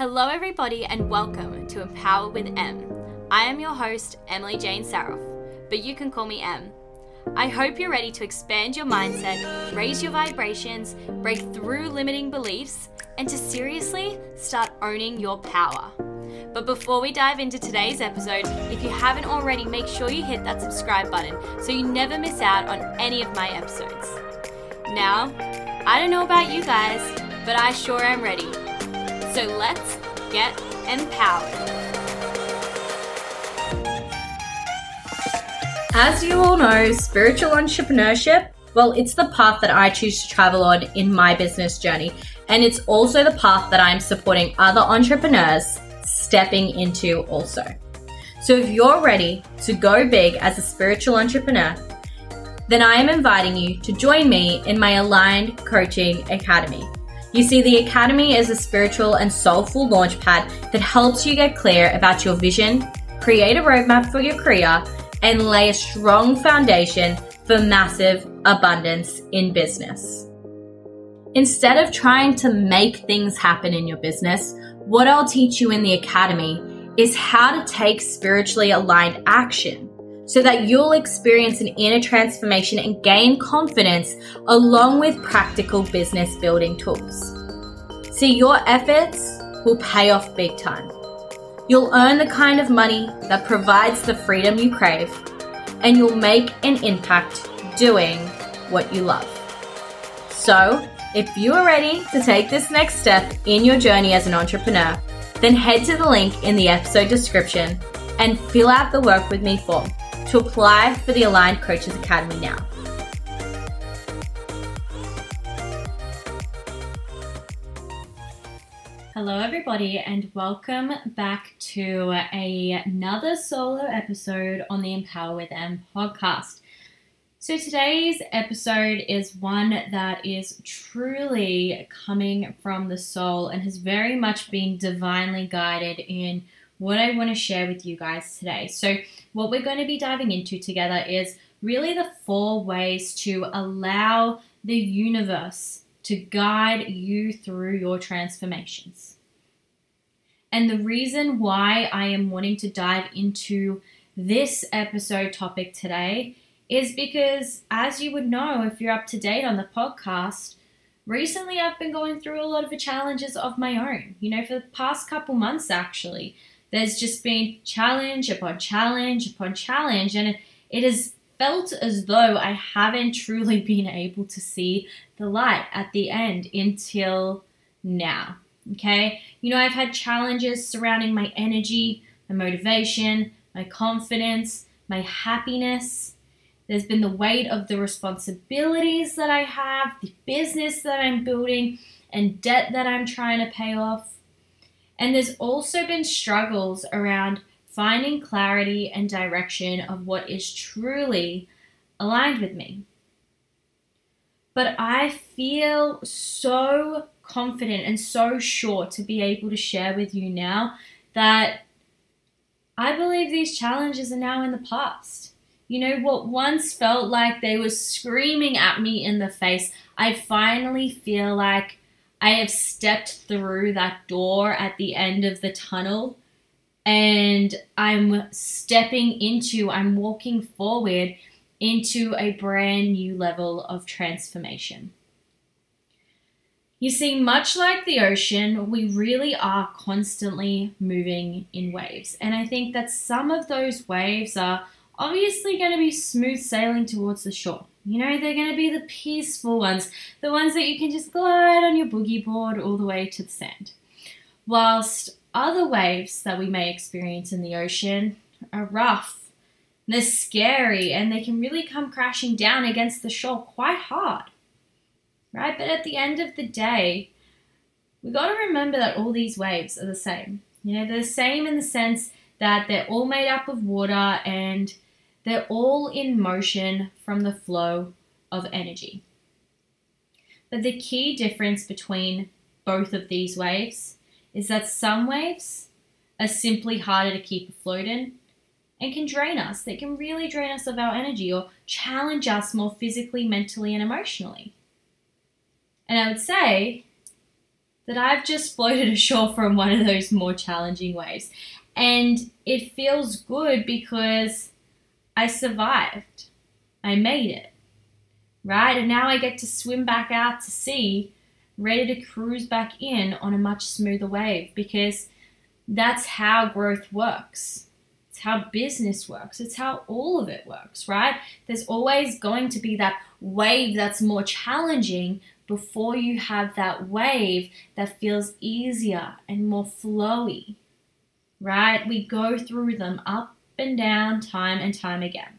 Hello, everybody, and welcome to Empower with M. I am your host, Emily Jane Saroff, but you can call me M. I hope you're ready to expand your mindset, raise your vibrations, break through limiting beliefs, and to seriously start owning your power. But before we dive into today's episode, if you haven't already, make sure you hit that subscribe button so you never miss out on any of my episodes. Now, I don't know about you guys, but I sure am ready. So let's get empowered. As you all know, spiritual entrepreneurship, well, it's the path that I choose to travel on in my business journey. And it's also the path that I'm supporting other entrepreneurs stepping into also. So if you're ready to go big as a spiritual entrepreneur, then I am inviting you to join me in my Aligned Coaching Academy. You see, the Academy is a spiritual and soulful launchpad that helps you get clear about your vision, create a roadmap for your career, and lay a strong foundation for massive abundance in business. Instead of trying to make things happen in your business, what I'll teach you in the Academy is how to take spiritually aligned action so that you'll experience an inner transformation and gain confidence along with practical business building tools. See, your efforts will pay off big time. You'll earn the kind of money that provides the freedom you crave, and you'll make an impact doing what you love. So, if you are ready to take this next step in your journey as an entrepreneur, then head to the link in the episode description and fill out the work with me form to apply for the Aligned Coaches Academy now. Hello, everybody, and welcome back to a, another solo episode on the Empower with M podcast. So, today's episode is one that is truly coming from the soul and has very much been divinely guided in what I want to share with you guys today. So, what we're going to be diving into together is really the four ways to allow the universe to guide you through your transformations. And the reason why I am wanting to dive into this episode topic today is because, as you would know if you're up to date on the podcast, recently I've been going through a lot of challenges of my own. You know, for the past couple months actually there's just been challenge upon challenge upon challenge, and it, has felt as though I haven't truly been able to see the light at the end until now. Okay, you know, I've had challenges surrounding my energy, my motivation, my confidence, my happiness. There's been the weight of the responsibilities that I have, the business that I'm building, and debt that I'm trying to pay off. And there's also been struggles around finding clarity and direction of what is truly aligned with me. But I feel so confident and so sure to be able to share with you now that I believe these challenges are now in the past. You know, what once felt like they were screaming at me in the face, I finally feel like I have stepped through that door at the end of the tunnel and I'm stepping into, I'm walking forward into a brand new level of transformation. You see, much like the ocean, we really are constantly moving in waves. And I think that some of those waves are obviously going to be smooth sailing towards the shore. You know, they're going to be the peaceful ones, the ones that you can just glide on your boogie board all the way to the sand. Whilst other waves that we may experience in the ocean are rough, they're scary, and they can really come crashing down against the shore quite hard. Right? But at the end of the day, we got to remember that all these waves are the same. You know, they're the same in the sense that they're all made up of water and they're all in motion from the flow of energy. But the key difference between both of these waves is that some waves are simply harder to keep afloat in and can drain us. They can really drain us of our energy or challenge us more physically, mentally, and emotionally. And I would say that I've just floated ashore from one of those more challenging waves. And it feels good because I survived. I made it. Right? And now I get to swim back out to sea, ready to cruise back in on a much smoother wave because that's how growth works. It's how business works. It's how all of it works, right? There's always going to be that wave that's more challenging before you have that wave that feels easier and more flowy, right? We go through them up and down time and time again.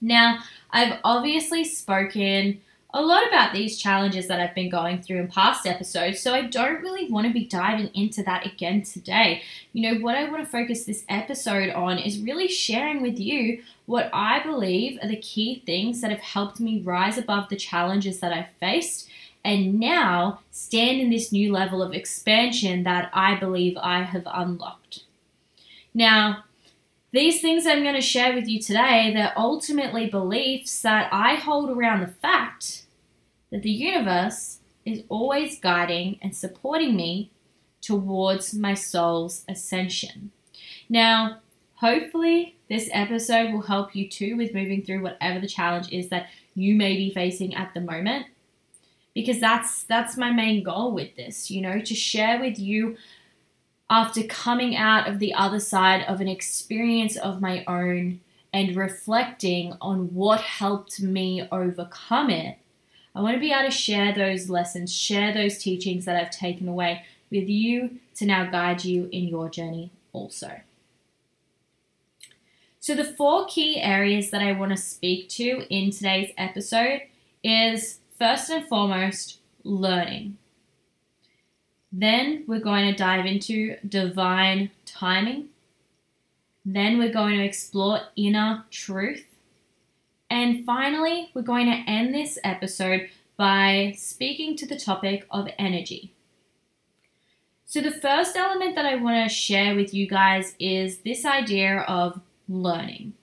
Now, I've obviously spoken a lot about these challenges that I've been going through in past episodes, so I don't really want to be diving into that again today. You know, what I want to focus this episode on is really sharing with you what I believe are the key things that have helped me rise above the challenges that I've faced and now stand in this new level of expansion that I believe I have unlocked. Now, these things I'm going to share with you today, they're ultimately beliefs that I hold around the fact that the universe is always guiding and supporting me towards my soul's ascension. Now, hopefully, this episode will help you too with moving through whatever the challenge is that you may be facing at the moment because that's that's my main goal with this you know to share with you after coming out of the other side of an experience of my own and reflecting on what helped me overcome it i want to be able to share those lessons share those teachings that i've taken away with you to now guide you in your journey also so the four key areas that i want to speak to in today's episode is first and foremost, learning. Then we're going to dive into divine timing. Then we're going to explore inner truth. And finally, we're going to end this episode by speaking to the topic of energy. So, the first element that I want to share with you guys is this idea of learning.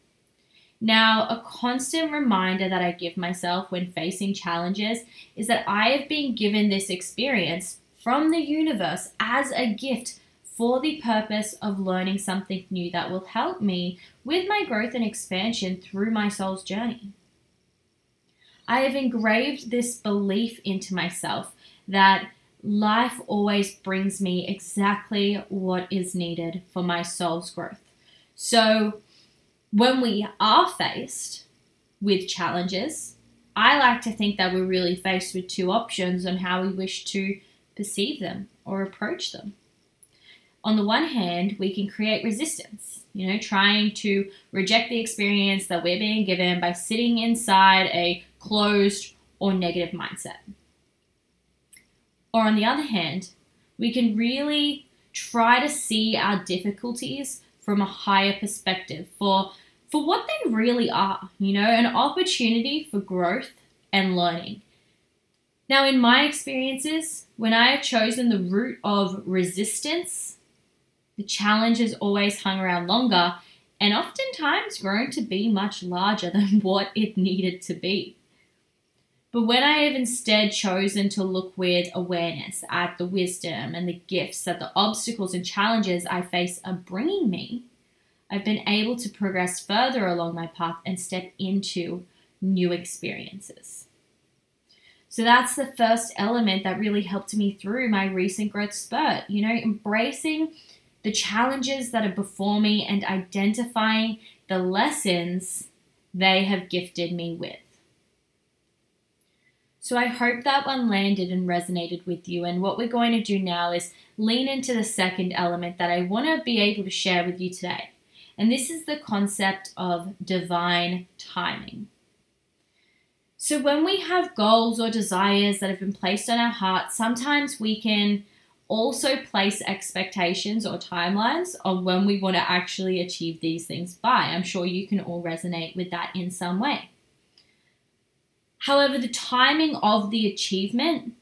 Now, a constant reminder that I give myself when facing challenges is that I have been given this experience from the universe as a gift for the purpose of learning something new that will help me with my growth and expansion through my soul's journey. I have engraved this belief into myself that life always brings me exactly what is needed for my soul's growth. So, when we are faced with challenges, I like to think that we're really faced with two options on how we wish to perceive them or approach them. On the one hand, we can create resistance, you know, trying to reject the experience that we're being given by sitting inside a closed or negative mindset. Or on the other hand, we can really try to see our difficulties from a higher perspective for for what they really are, you know, an opportunity for growth and learning. Now, in my experiences, when I have chosen the route of resistance, the challenge has always hung around longer and oftentimes grown to be much larger than what it needed to be. But when I have instead chosen to look with awareness at the wisdom and the gifts that the obstacles and challenges I face are bringing me, I've been able to progress further along my path and step into new experiences. So that's the first element that really helped me through my recent growth spurt. You know, embracing the challenges that are before me and identifying the lessons they have gifted me with. So I hope that one landed and resonated with you. And what we're going to do now is lean into the second element that I want to be able to share with you today. And this is the concept of divine timing. So, when we have goals or desires that have been placed on our heart, sometimes we can also place expectations or timelines on when we want to actually achieve these things by. I'm sure you can all resonate with that in some way. However, the timing of the achievement,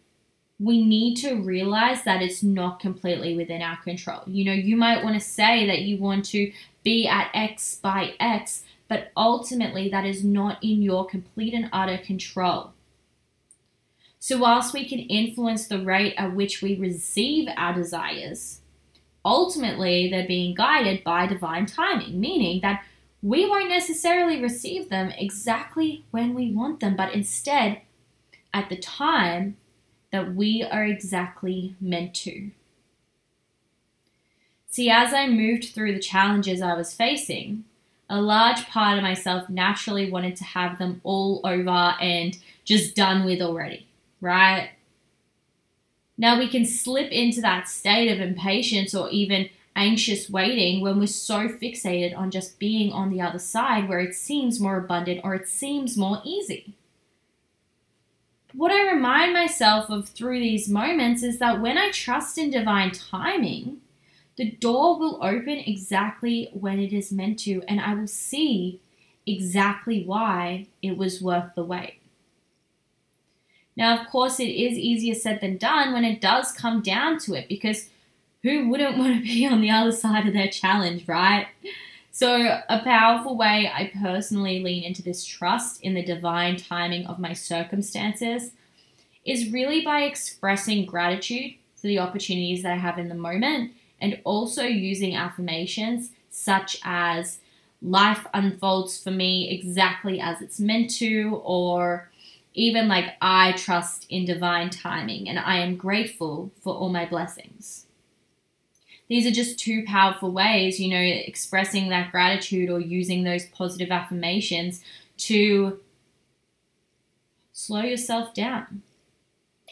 we need to realize that it's not completely within our control. You know, you might want to say that you want to be at X by X, but ultimately that is not in your complete and utter control. So, whilst we can influence the rate at which we receive our desires, ultimately they're being guided by divine timing, meaning that we won't necessarily receive them exactly when we want them, but instead at the time that we are exactly meant to. See, as I moved through the challenges I was facing, a large part of myself naturally wanted to have them all over and just done with already, right? Now we can slip into that state of impatience or even anxious waiting when we're so fixated on just being on the other side where it seems more abundant or it seems more easy. What I remind myself of through these moments is that when I trust in divine timing, the door will open exactly when it is meant to, and I will see exactly why it was worth the wait. Now, of course, it is easier said than done when it does come down to it because who wouldn't want to be on the other side of their challenge, right? So, a powerful way I personally lean into this trust in the divine timing of my circumstances is really by expressing gratitude for the opportunities that I have in the moment and also using affirmations such as life unfolds for me exactly as it's meant to, or even like I trust in divine timing and I am grateful for all my blessings. These are just two powerful ways, you know, expressing that gratitude or using those positive affirmations to slow yourself down,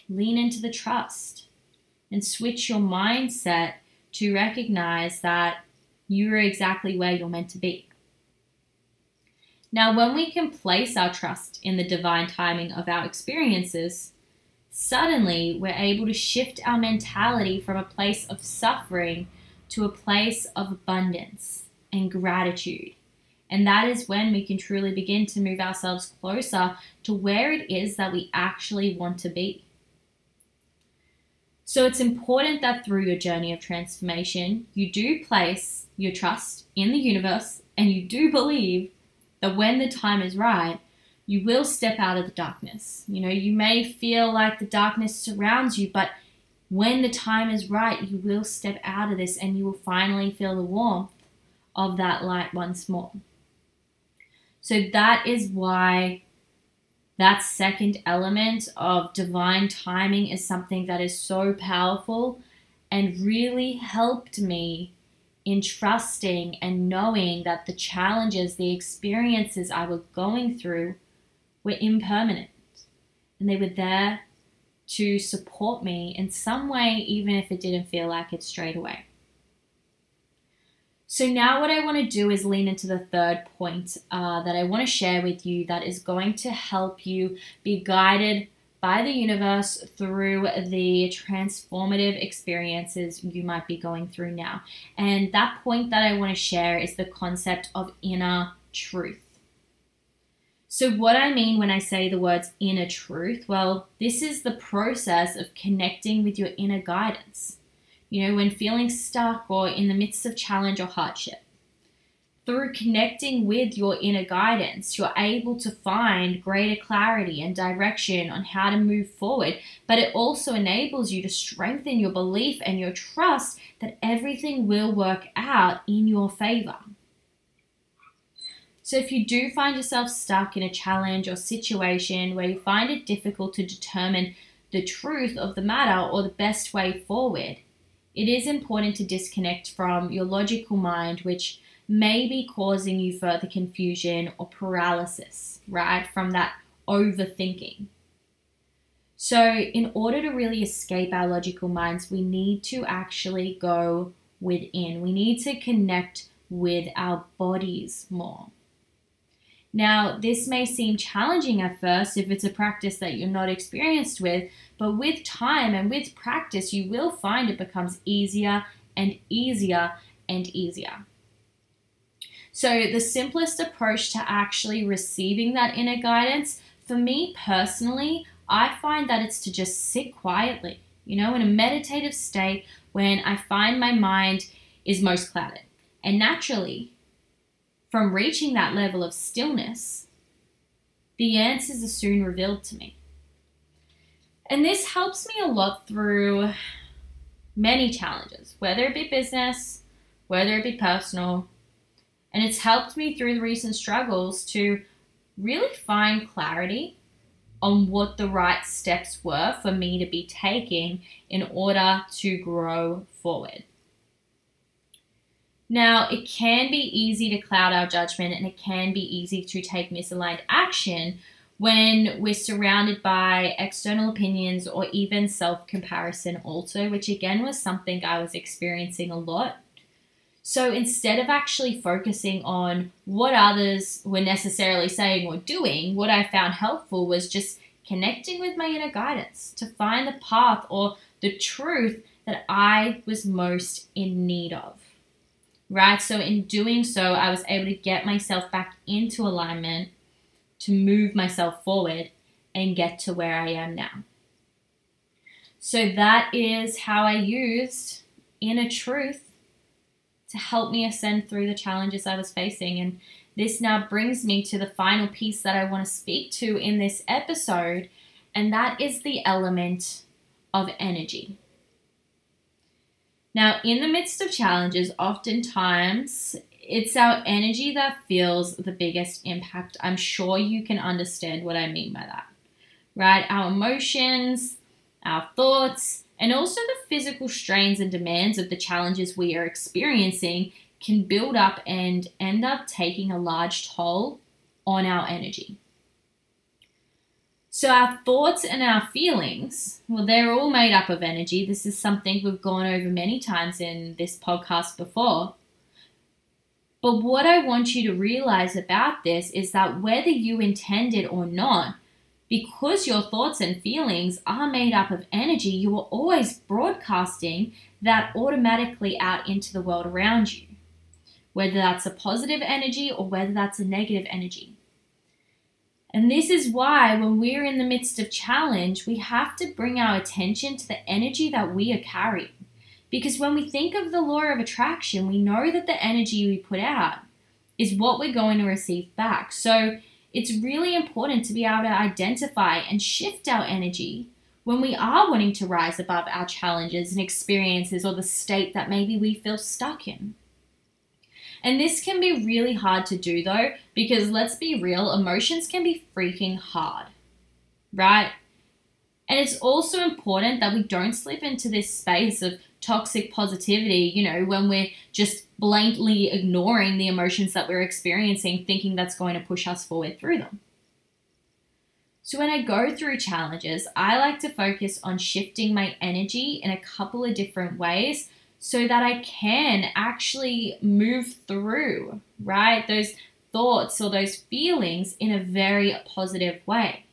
lean into the trust, and switch your mindset to recognize that you are exactly where you're meant to be. Now, when we can place our trust in the divine timing of our experiences, suddenly we're able to shift our mentality from a place of suffering to a place of abundance and gratitude. And that is when we can truly begin to move ourselves closer to where it is that we actually want to be. So it's important that through your journey of transformation, you do place your trust in the universe and you do believe that when the time is right, you will step out of the darkness. You know, you may feel like the darkness surrounds you, but when the time is right, you will step out of this and you will finally feel the warmth of that light once more. So that is why that second element of divine timing is something that is so powerful and really helped me in trusting and knowing that the challenges, the experiences I was going through were impermanent and they were there to support me in some way, even if it didn't feel like it straight away. So, now what I want to do is lean into the third point uh, that I want to share with you that is going to help you be guided by the universe through the transformative experiences you might be going through now. And that point that I want to share is the concept of inner truth. So, what I mean when I say the words inner truth, well, this is the process of connecting with your inner guidance. You know, when feeling stuck or in the midst of challenge or hardship. Through connecting with your inner guidance, you're able to find greater clarity and direction on how to move forward, but it also enables you to strengthen your belief and your trust that everything will work out in your favor. So, if you do find yourself stuck in a challenge or situation where you find it difficult to determine the truth of the matter or the best way forward, it is important to disconnect from your logical mind, which may be causing you further confusion or paralysis, right? From that overthinking. So, in order to really escape our logical minds, we need to actually go within. We need to connect with our bodies more. Now, this may seem challenging at first if it's a practice that you're not experienced with, but with time and with practice, you will find it becomes easier and easier and easier. So, the simplest approach to actually receiving that inner guidance, for me personally, I find that it's to just sit quietly, you know, in a meditative state when I find my mind is most clouded. And naturally, from reaching that level of stillness, the answers are soon revealed to me. And this helps me a lot through many challenges, whether it be business, whether it be personal. And it's helped me through the recent struggles to really find clarity on what the right steps were for me to be taking in order to grow forward. Now, it can be easy to cloud our judgment and it can be easy to take misaligned action when we're surrounded by external opinions or even self comparison, also, which again was something I was experiencing a lot. So instead of actually focusing on what others were necessarily saying or doing, what I found helpful was just connecting with my inner guidance to find the path or the truth that I was most in need of. Right? So, in doing so, I was able to get myself back into alignment to move myself forward and get to where I am now. So that is how I used inner truth to help me ascend through the challenges I was facing. And this now brings me to the final piece that I want to speak to in this episode, and that is the element of energy. Now, in the midst of challenges, oftentimes it's our energy that feels the biggest impact. I'm sure you can understand what I mean by that, right? Our emotions, our thoughts, and also the physical strains and demands of the challenges we are experiencing can build up and end up taking a large toll on our energy. So, our thoughts and our feelings, well, they're all made up of energy. This is something we've gone over many times in this podcast before. But what I want you to realize about this is that whether you intend it or not, because your thoughts and feelings are made up of energy, you are always broadcasting that automatically out into the world around you. Whether that's a positive energy or whether that's a negative energy. And this is why, when we're in the midst of challenge, we have to bring our attention to the energy that we are carrying. Because when we think of the law of attraction, we know that the energy we put out is what we're going to receive back. So it's really important to be able to identify and shift our energy when we are wanting to rise above our challenges and experiences or the state that maybe we feel stuck in. And this can be really hard to do though, because let's be real, emotions can be freaking hard, right? And it's also important that we don't slip into this space of toxic positivity, you know, when we're just blankly ignoring the emotions that we're experiencing, thinking that's going to push us forward through them. So, when I go through challenges, I like to focus on shifting my energy in a couple of different ways so that I can actually move through, right, those thoughts or those feelings in a very positive way.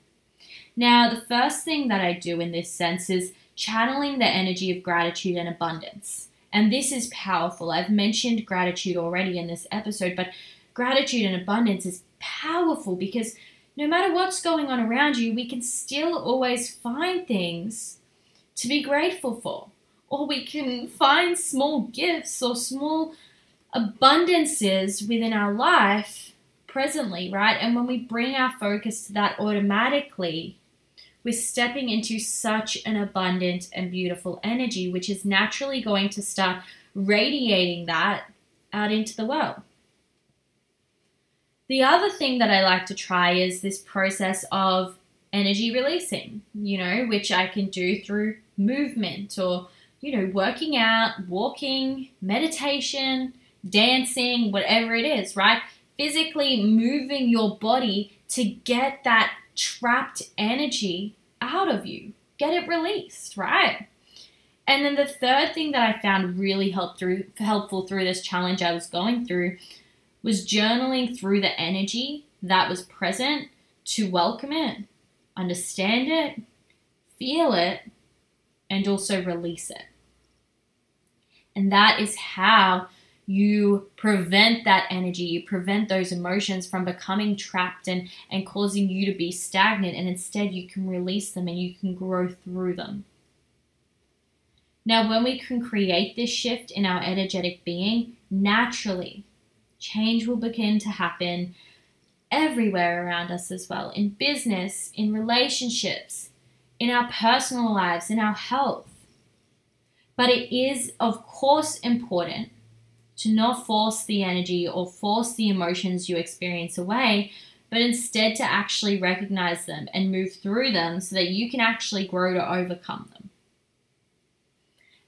Now, the first thing that I do in this sense is channeling the energy of gratitude and abundance. And this is powerful. I've mentioned gratitude already in this episode, but gratitude and abundance is powerful because no matter what's going on around you, we can still always find things to be grateful for. Or we can find small gifts or small abundances within our life presently, right? And when we bring our focus to that automatically, we're stepping into such an abundant and beautiful energy, which is naturally going to start radiating that out into the world. The other thing that I like to try is this process of energy releasing, you know, which I can do through movement or, you know, working out, walking, meditation, dancing, whatever it is, right? Physically moving your body to get that trapped energy out of you. Get it released, right? And then the third thing that I found really helped through helpful through this challenge I was going through was journaling through the energy that was present to welcome it, understand it, feel it, and also release it. And that is how you prevent that energy, you prevent those emotions from becoming trapped and, and causing you to be stagnant, and instead you can release them and you can grow through them. Now, when we can create this shift in our energetic being, naturally, change will begin to happen everywhere around us as well in business, in relationships, in our personal lives, in our health. But it is, of course, important to not force the energy or force the emotions you experience away, but instead to actually recognize them and move through them so that you can actually grow to overcome them.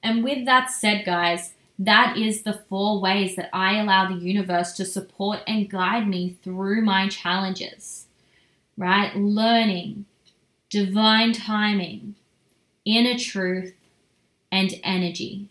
And with that said, guys, that is the four ways that I allow the universe to support and guide me through my challenges, right? Learning, divine timing, inner truth, and energy.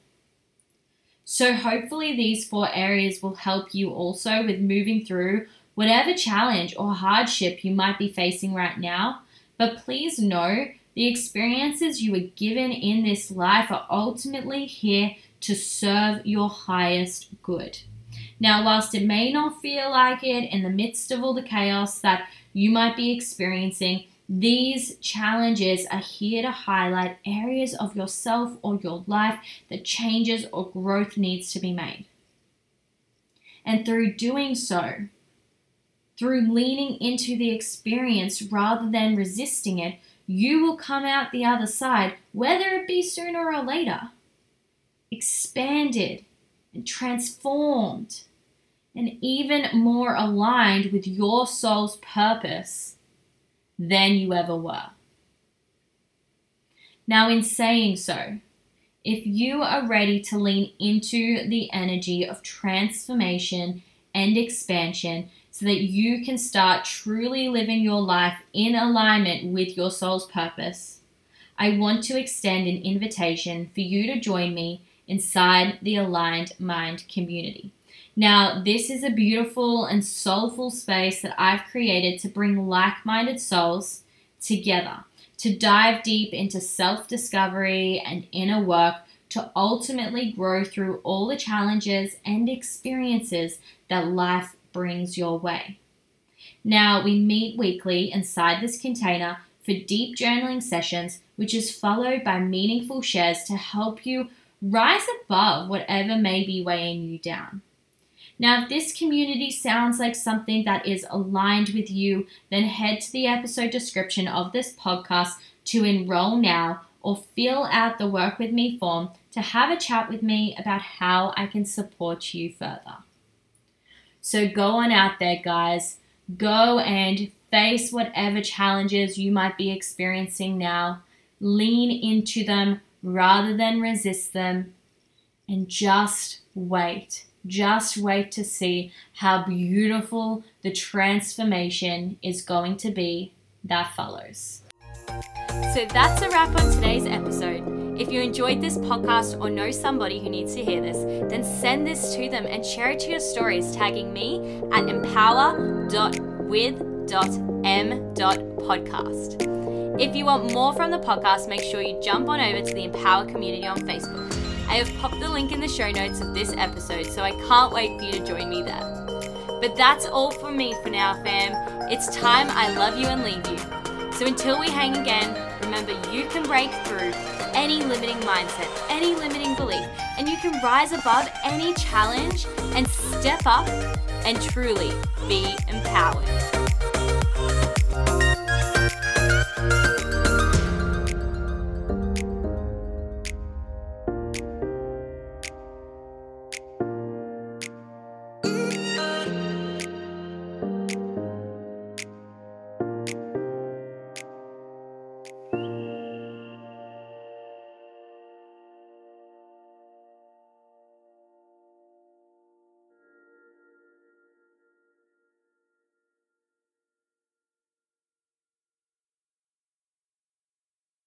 So, hopefully, these four areas will help you also with moving through whatever challenge or hardship you might be facing right now. But please know the experiences you were given in this life are ultimately here to serve your highest good. Now, whilst it may not feel like it in the midst of all the chaos that you might be experiencing, these challenges are here to highlight areas of yourself or your life that changes or growth needs to be made. And through doing so, through leaning into the experience rather than resisting it, you will come out the other side, whether it be sooner or later, expanded and transformed and even more aligned with your soul's purpose than you ever were. Now, in saying so, if you are ready to lean into the energy of transformation and expansion so that you can start truly living your life in alignment with your soul's purpose, I want to extend an invitation for you to join me inside the Aligned Mind community. Now, this is a beautiful and soulful space that I've created to bring like minded souls together, to dive deep into self discovery and inner work to ultimately grow through all the challenges and experiences that life brings your way. Now, we meet weekly inside this container for deep journaling sessions, which is followed by meaningful shares to help you rise above whatever may be weighing you down. Now, if this community sounds like something that is aligned with you, then head to the episode description of this podcast to enroll now or fill out the Work With Me form to have a chat with me about how I can support you further. So go on out there, guys. Go and face whatever challenges you might be experiencing now. Lean into them rather than resist them. And just wait just wait to see how beautiful the transformation is going to be that follows. So that's a wrap on today's episode. If you enjoyed this podcast or know somebody who needs to hear this, then send this to them and share it to your stories, tagging me at empower.with.m.podcast. If you want more from the podcast, make sure you jump on over to the Empower community on Facebook. I have popped the link in the show notes of this episode, so I can't wait for you to join me there. But that's all for me for now, fam. It's time I love you and leave you. So until we hang again, remember you can break through any limiting mindset, any limiting belief, and you can rise above any challenge and step up and truly be empowered.